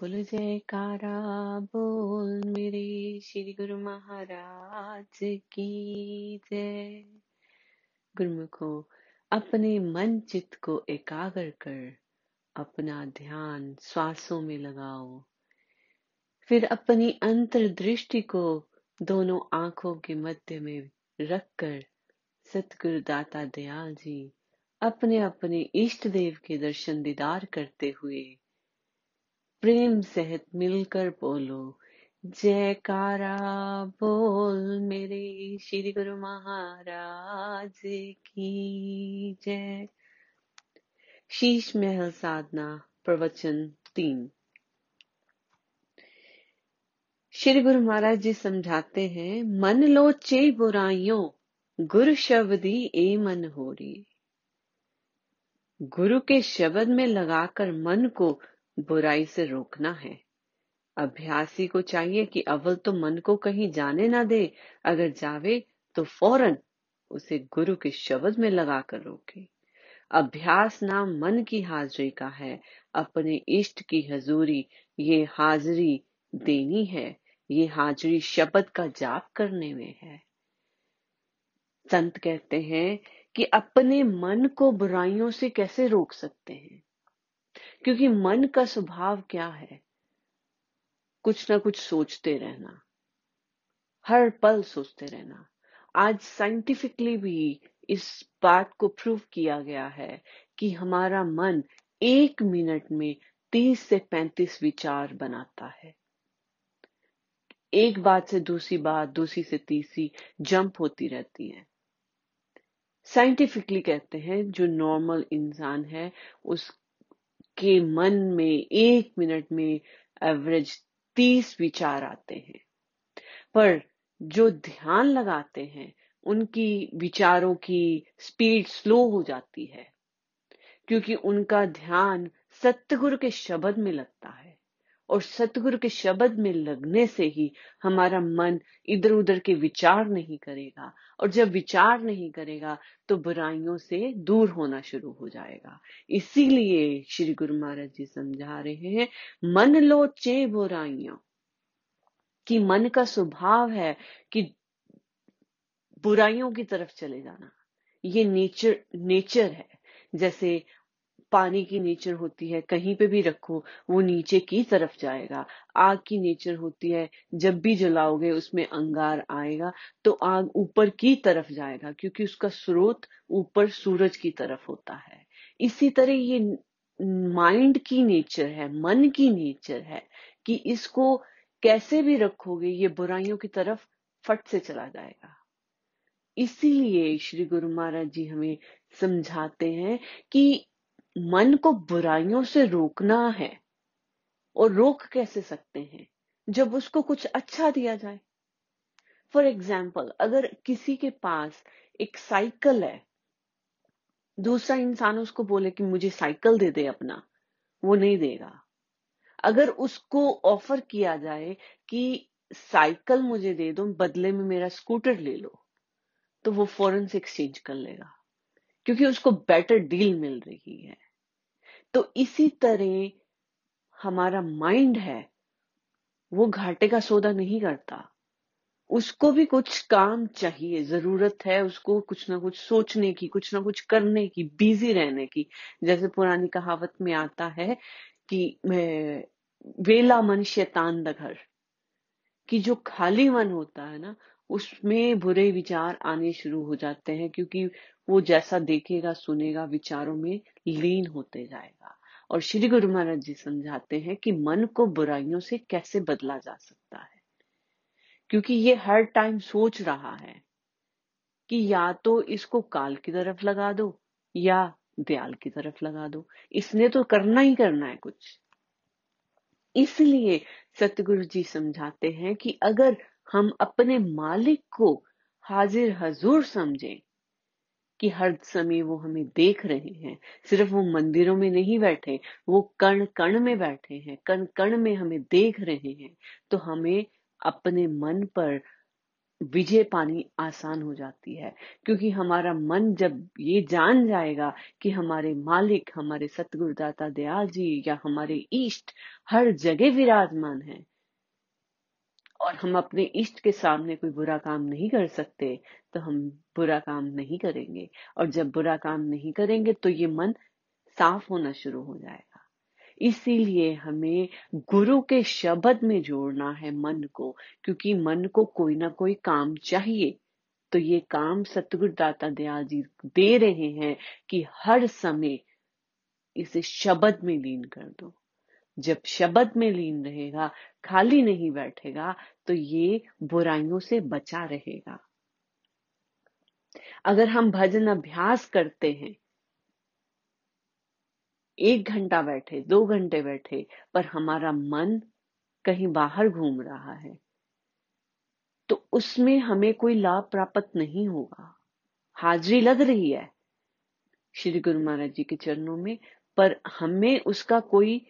बोल, जयकारा बोल मेरे श्री गुरु महाराज की जय। गुरुमुखो, अपने मन चित्त को एकाग्र कर, अपना ध्यान श्वासों में लगाओ। फिर अपनी अंतर्दृष्टि को दोनों आँखों के मध्य में रखकर सतगुरु दाता दयाल जी अपने अपने इष्ट देव के दर्शन दीदार करते हुए प्रेम सहित मिलकर बोलो। जयकारा, बोल मेरे श्री गुरु महाराज की जय। शीश महल साधना, प्रवचन तीन। श्री गुरु महाराज जी समझाते हैं, मन लो चे बुराइयों, गुरु शब्दी ए मन हो रही गुरु के शब्द में लगाकर मन को बुराई से रोकना है। अभ्यासी को चाहिए कि अव्वल तो मन को कहीं जाने ना दे, अगर जावे तो फ़ौरन उसे गुरु के शब्द में लगाकर रोके। अभ्यास नाम मन की हाजिरी का है। अपने इष्ट की हजूरी ये हाजिरी देनी है। ये हाजिरी शब्द का जाप करने में है। संत कहते हैं कि अपने मन को बुराइयों से कैसे रोक सकते हैं? क्योंकि मन का स्वभाव क्या है? कुछ ना कुछ सोचते रहना। हर पल सोचते रहना। आज साइंटिफिकली भी इस बात को प्रूव किया गया है कि हमारा मन एक मिनट में तीस से पैंतीस विचार बनाता है। एक बात से दूसरी बात, दूसरी से तीसरी जंप होती रहती है। साइंटिफिकली कहते हैं जो नॉर्मल इंसान है, उस के मन में एक मिनट में एवरेज तीस विचार आते हैं। पर जो ध्यान लगाते हैं, उनकी विचारों की स्पीड स्लो हो जाती है, क्योंकि उनका ध्यान सत्यगुरु के शब्द में लगता है। और सतगुरु के शब्द में लगने से ही हमारा मन इधर उधर के विचार नहीं करेगा। और जब विचार नहीं करेगा तो बुराइयों से दूर होना शुरू हो जाएगा। इसीलिए श्री गुरु महाराज जी समझा रहे हैं, मन लो चे बुराइयों। कि मन का स्वभाव है कि बुराइयों की तरफ़ चले जाना। ये नेचर नेचर है। जैसे पानी की नेचर होती है, कहीं पे भी रखो, वो नीचे की तरफ़ जाएगा। आग की नेचर होती है, जब भी जलाओगे उसमें अंगार आएगा तो आग ऊपर की तरफ़ जाएगा, क्योंकि उसका स्रोत ऊपर सूरज की तरफ़ होता है। इसी तरह ये माइंड की नेचर है, मन की नेचर है, कि इसको कैसे भी रखोगे, ये बुराइयों की तरफ़ फट से चला जाएगा। इसीलिए श्री गुरु महाराज जी हमें समझाते हैं कि मन को बुराइयों से रोकना है। और रोक कैसे सकते हैं? जब उसको कुछ अच्छा दिया जाए। फॉर एग्ज़ाम्पल अगर किसी के पास एक साइकिल है, दूसरा इंसान उसको बोले कि मुझे साइकिल दे दे अपना, वो नहीं देगा। अगर उसको ऑफ़र किया जाए कि साइकिल मुझे दे दो, बदले में मेरा स्कूटर ले लो तो वो फॉरन से एक्सचेंज कर लेगा। क्योंकि उसको बेटर डील मिल रही है। तो इसी तरह हमारा माइंड है, वो घाटे का सौदा नहीं करता। उसको भी कुछ काम चाहिए, ज़रूरत है उसको कुछ ना कुछ सोचने की, कुछ ना कुछ करने की बिज़ी रहने की। जैसे पुरानी कहावत में आता है कि वेला मन शैतान द घर कि जो खाली मन होता है ना उसमें बुरे विचार आने शुरू हो जाते हैं क्योंकि वो जैसा देखेगा, सुनेगा, विचारों में लीन होते जाएगा। और श्री गुरु महाराज जी समझाते हैं कि मन को बुराइयों से कैसे बदला जा सकता है। क्योंकि ये हर टाइम सोच रहा है कि या तो इसको काल की तरफ़ लगा दो, या दयाल की तरफ़ लगा दो। इसने तो करना ही करना है कुछ। इसलिए सतगुरु जी समझाते हैं कि अगर हम अपने मालिक को हाजिर हजूर समझें कि हर समय वो हमें देख रहे हैं। सिर्फ़ वो मंदिरों में नहीं बैठे, वो कण कण में बैठे हैं कण कण में हमें देख रहे हैं। तो हमें अपने मन पर विजय पानी आसान हो जाती है, क्योंकि हमारा मन जब ये जान जाएगा कि हमारे मालिक, हमारे सतगुरुदाता दयाल जी या हमारे ईष्ट हर जगह विराजमान है और हम अपने इष्ट के सामने कोई बुरा काम नहीं कर सकते तो हम बुरा काम नहीं करेंगे। और जब बुरा काम नहीं करेंगे तो ये मन साफ़ होना शुरू हो जाएगा। इसीलिए हमें गुरु के शब्द में जोड़ना है मन को, क्योंकि मन को कोई ना कोई काम चाहिए। तो ये काम सतगुरु दाता दयाल जी दे रहे हैं कि हर समय इसे शब्द में लीन कर दो। जब शब्द में लीन रहेगा, खाली नहीं बैठेगा तो ये बुराइयों से बचा रहेगा। अगर हम भजन अभ्यास करते हैं, एक घंटा बैठे, दो घंटे बैठे, पर हमारा मन कहीं बाहर घूम रहा है तो उसमें हमें कोई लाभ प्राप्त नहीं होगा। हाजिरी लग रही है श्री गुरु महाराज जी के चरणों में, पर हमें उसका कोई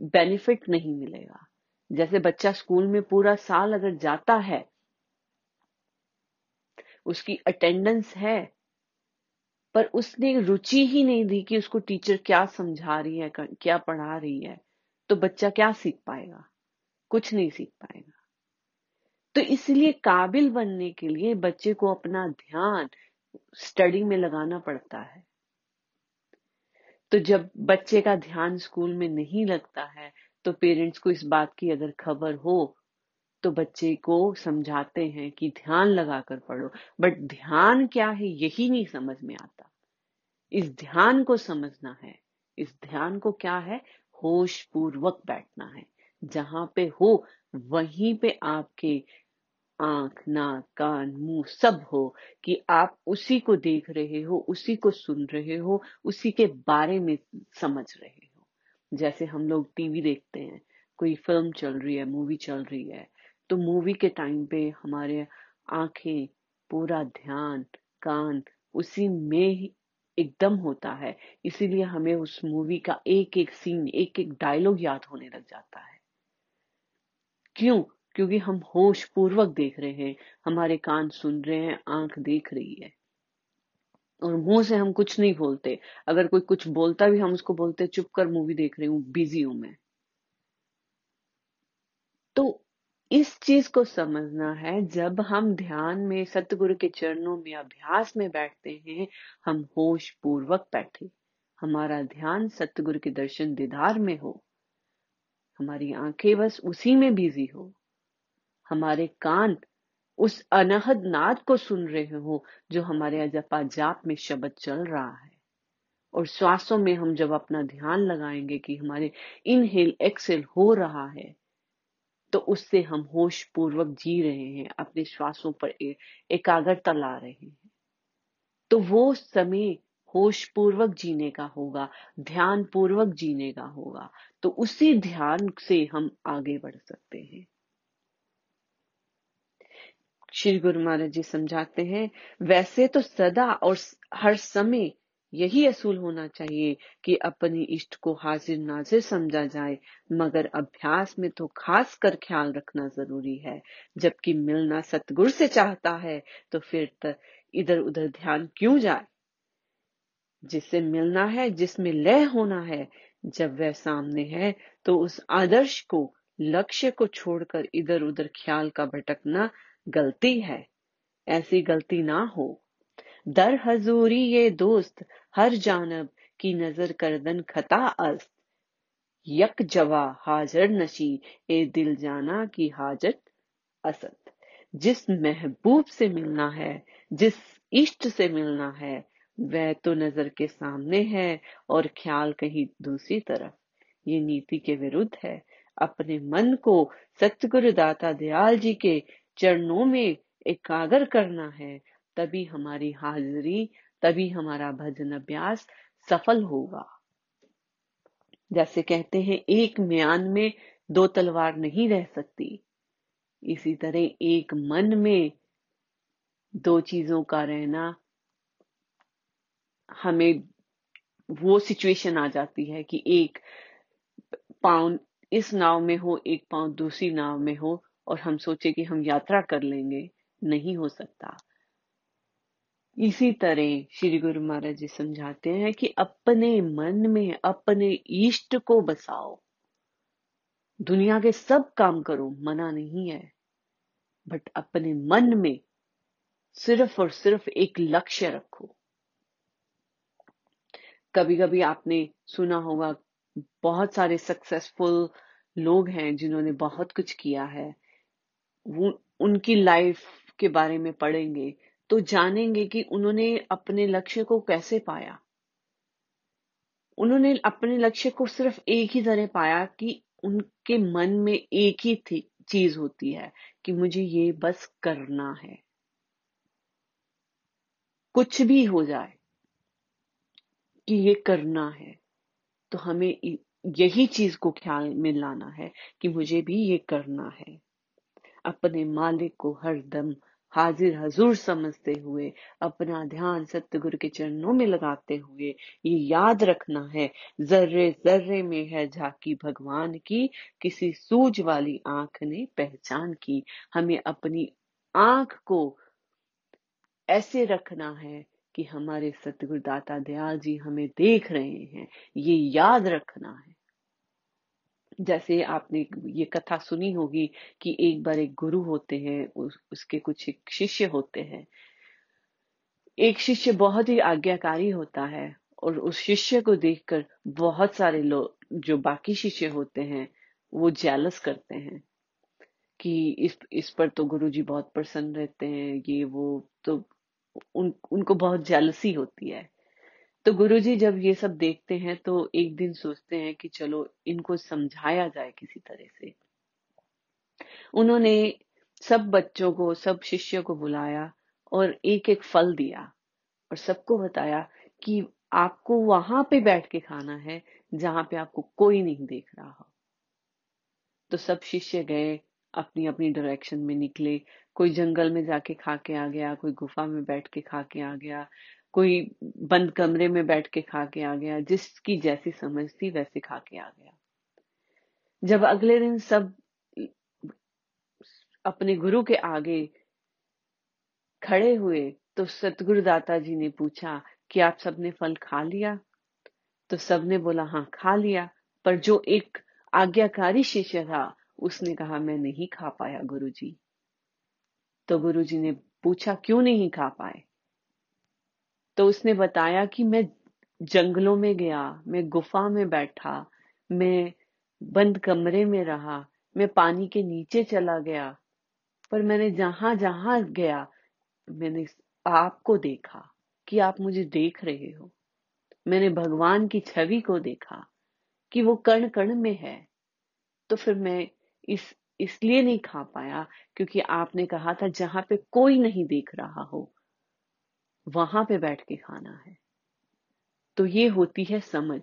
बेनिफिट नहीं मिलेगा। जैसे बच्चा स्कूल में पूरा साल अगर जाता है, उसकी अटेंडेंस है, पर उसने रुचि ही नहीं दी कि उसको टीचर क्या समझा रही है क्या पढ़ा रही है तो बच्चा क्या सीख पाएगा? कुछ नहीं सीख पाएगा। तो इसलिए काबिल बनने के लिए बच्चे को अपना ध्यान स्टडी में लगाना पड़ता है। तो जब बच्चे का ध्यान स्कूल में नहीं लगता है तो पेरेंट्स को इस बात की अगर खबर हो तो बच्चे को समझाते हैं कि ध्यान लगाकर पढ़ो। बट ध्यान क्या है, यही नहीं समझ में आता। इस ध्यान को समझना है, इस ध्यान को क्या है, होश पूर्वक बैठना है। जहाँ पे हो, वहीं पे आपके आँख, नाक, कान, मुँह सब हो कि आप उसी को देख रहे हो, उसी को सुन रहे हो, उसी के बारे में समझ रहे हो। जैसे हम लोग टीवी देखते हैं, कोई फ़िल्म चल रही है मूवी चल रही है तो मूवी के टाइम पे हमारे आँखें पूरा ध्यान, कान उसी में ही एकदम होता है। इसीलिए हमें उस मूवी का एक एक सीन एक एक डायलॉग याद होने लग जाता है। क्यों? क्योंकि हम होश पूर्वक देख रहे हैं, हमारे कान सुन रहे हैं, आँख देख रही है। और मुँह से हम कुछ नहीं बोलते। अगर कोई कुछ बोलता भी, हम उसको बोलते, चुप कर, मूवी देख रही हूँ, बिज़ी हूँ मैं। तो इस चीज़ को समझना है, जब हम ध्यान में, सतगुरु के चरणों में, अभ्यास में बैठते हैं, हम होश पूर्वक बैठे। हमारा ध्यान सतगुरु के दर्शन दीदार में हो। हमारी आँखें बस उसी में बिज़ी हो। हमारे कान उस अनहद नाद को सुन रहे हो, जो हमारे अजपा जाप में शब्द चल रहा है। और श्वासों में हम जब अपना ध्यान लगाएँगे कि हमारे इनहेल एक्सेल हो रहा है तो उससे हम होश पूर्वक जी रहे हैं, अपने श्वासों पर एकाग्रता ला रहे हैं। तो वो समय होश पूर्वक जीने का होगा ध्यान पूर्वक जीने का होगा तो उसी ध्यान से हम आगे बढ़ सकते हैं। श्री गुरु महाराज जी समझाते हैं, वैसे तो सदा और हर समय यही असूल होना चाहिए कि अपनी इष्ट को हाजिर नाजिर समझा जाए, मगर अभ्यास में तो खास कर ख्याल रखना ज़रूरी है। जबकि मिलना सतगुरु से चाहता है तो फिर इधर उधर ध्यान क्यों जाए? जिससे मिलना है, जिसमें लय होना है, जब वह सामने है तो उस आदर्श को, लक्ष्य को छोड़कर इधर उधर ख्याल का भटकना गलती है। ऐसी गलती ना हो। दर हजूरी ये दोस्त, हर जानब की नज़र करदन खता अस्त। यक जवा हाजर नशी, ए दिल जाना की हाजत असत। जिस महबूब से मिलना है, जिस इष्ट से मिलना है, वह तो नज़र के सामने है और ख्याल कहीं दूसरी तरफ़। ये नीति के विरुद्ध है। अपने मन को सतगुरु दाता दयाल जी के चरणों में एकाग्र करना है, तभी हमारी हाजिरी, तभी हमारा भजन अभ्यास सफल होगा। जैसे कहते हैं, एक म्यान में दो तलवार नहीं रह सकती। इसी तरह एक मन में दो चीज़ों का रहना, हमें वो सिचुएशन आ जाती है कि एक पाउंड इस नाव में हो, एक पाउंड दूसरी नाव में हो और हम सोचे कि हम यात्रा कर लेंगे, नहीं हो सकता। इसी तरह श्री गुरु महाराज जी समझाते हैं कि अपने मन में, अपने इष्ट को बसाओ। दुनिया के सब काम करो, मना नहीं है। बट अपने मन में सिर्फ़ और सिर्फ़ एक लक्ष्य रखो। कभी कभी आपने सुना होगा, बहुत सारे सक्सेसफुल लोग हैं जिन्होंने बहुत कुछ किया है। वो उनकी लाइफ के बारे में पढ़ेंगे तो जानेंगे कि उन्होंने अपने लक्ष्य को कैसे पाया। उन्होंने अपने लक्ष्य को सिर्फ़ एक ही तरह पाया कि उनके मन में एक ही थी, चीज़ होती है कि मुझे ये बस करना है। कुछ भी हो जाए कि ये करना है तो हमें यही चीज़ को ख्याल में लाना है कि मुझे भी ये करना है। अपने मालिक को हर दम हाजिर हजूर समझते हुए, अपना ध्यान सतगुरु के चरणों में लगाते हुए ये याद रखना है। जर्रे जर्रे में है झाकी भगवान की, किसी सूझ वाली आँख ने पहचान की। हमें अपनी आँख को ऐसे रखना है कि हमारे सतगुरु दाता दयाल जी हमें देख रहे हैं। ये याद रखना है। जैसे आपने ये कथा सुनी होगी कि एक बार एक गुरु होते हैं उस, उसके कुछ एक शिष्य होते हैं। एक शिष्य बहुत ही आज्ञाकारी होता है और उस शिष्य को देखकर बहुत सारे लोग जो बाकी शिष्य होते हैं वो जेलस करते हैं कि इस इस पर तो गुरु जी बहुत प्रसन्न रहते हैं ये वो तो उन उनको बहुत जेलसी होती है। तो गुरुजी जब ये सब देखते हैं तो एक दिन सोचते हैं कि चलो इनको समझाया जाए किसी तरह से। उन्होंने सब बच्चों को, सब शिष्य को बुलाया और एक एक फल दिया और सबको बताया कि आपको वहाँ पे बैठ के खाना है जहाँ पे आपको कोई नहीं देख रहा हो। तो सब शिष्य गए अपनी अपनी डायरेक्शन में निकले। कोई जंगल में जाके खा के आ गया, कोई गुफा में बैठ के खा के आ गया कोई बंद कमरे में बैठ के खा के आ गया, जिसकी जैसी समझ थी वैसे खा के आ गया। जब अगले दिन सब अपने गुरु के आगे खड़े हुए तो सतगुरु दाता जी ने पूछा कि आप सबने फल खा लिया? तो सबने बोला हाँ खा लिया, पर जो एक आज्ञाकारी शिष्य था, उसने कहा, मैं नहीं खा पाया गुरु जी तो गुरु जी ने पूछा, क्यों नहीं खा पाए? तो उसने बताया कि मैं जंगलों में गया, मैं गुफा में बैठा, मैं बंद कमरे में रहा, मैं पानी के नीचे चला गया। पर मैंने जहाँ जहाँ गया, मैंने आपको देखा कि आप मुझे देख रहे हो। मैंने भगवान की छवि को देखा कि वो कण कण में है। तो फिर मैं इस, इसलिए नहीं खा पाया क्योंकि आपने कहा था जहाँ पे कोई नहीं देख रहा हो। वहाँ पे बैठ के खाना है। तो ये होती है समझ।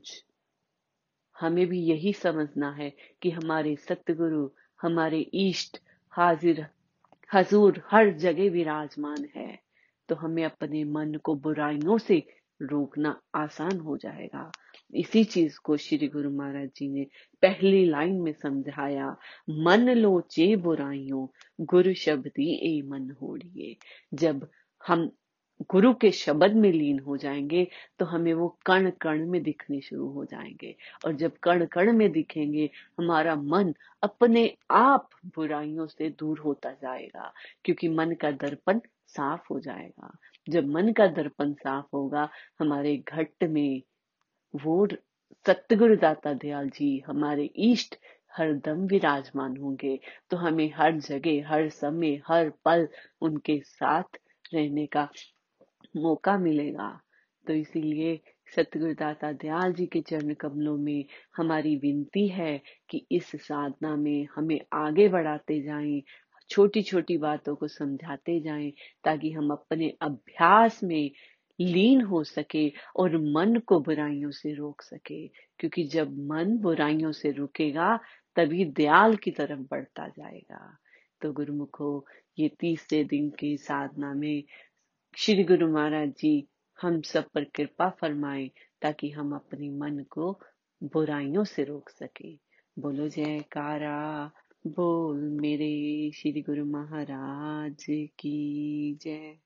हमें भी यही समझना है कि हमारे सतगुरु, हमारे इष्ट, हाजिर, हजूर हर जगह विराजमान है। तो हमें अपने मन को बुराइयों से रोकना आसान हो जाएगा। इसी चीज़ को श्री गुरु महाराज जी ने पहली लाइन में समझाया, मन लो चे बुराइयों, गुरु शब्दी ए मन होड़िए। जब हम गुरु के शब्द में लीन हो जाएँगे तो हमें वो कण कण में दिखने शुरू हो जाएँगे। और जब कण कण में दिखेंगे, हमारा मन अपने आप बुराइयों से दूर होता जाएगा, क्योंकि मन का दर्पण साफ़ हो जाएगा। जब मन का दर्पण साफ़ होगा, हमारे घट में वो सतगुरु दाता दयाल जी, हमारे इष्ट हर दम विराजमान होंगे। तो हमें हर जगह, हर समय, हर पल उनके साथ रहने का मौका मिलेगा। तो इसीलिए सतगुरुदाता दयाल जी के चरण कमलों में हमारी विनती है कि इस साधना में हमें आगे बढ़ाते जाएँ छोटी छोटी बातों को समझाते जाएँ, ताकि हम अपने अभ्यास में लीन हो सके और मन को बुराइयों से रोक सके। क्योंकि जब मन बुराइयों से रुकेगा, तभी दयाल की तरफ़ बढ़ता जाएगा। तो गुरुमुखो, ये तीसरे दिन की साधना में श्री गुरु महाराज जी, हम सब पर कृपा फरमाए ताकि हम अपने मन को बुराइयों से रोक सके। बोलो, जयकारा। बोल मेरे श्री गुरु महाराज की जय।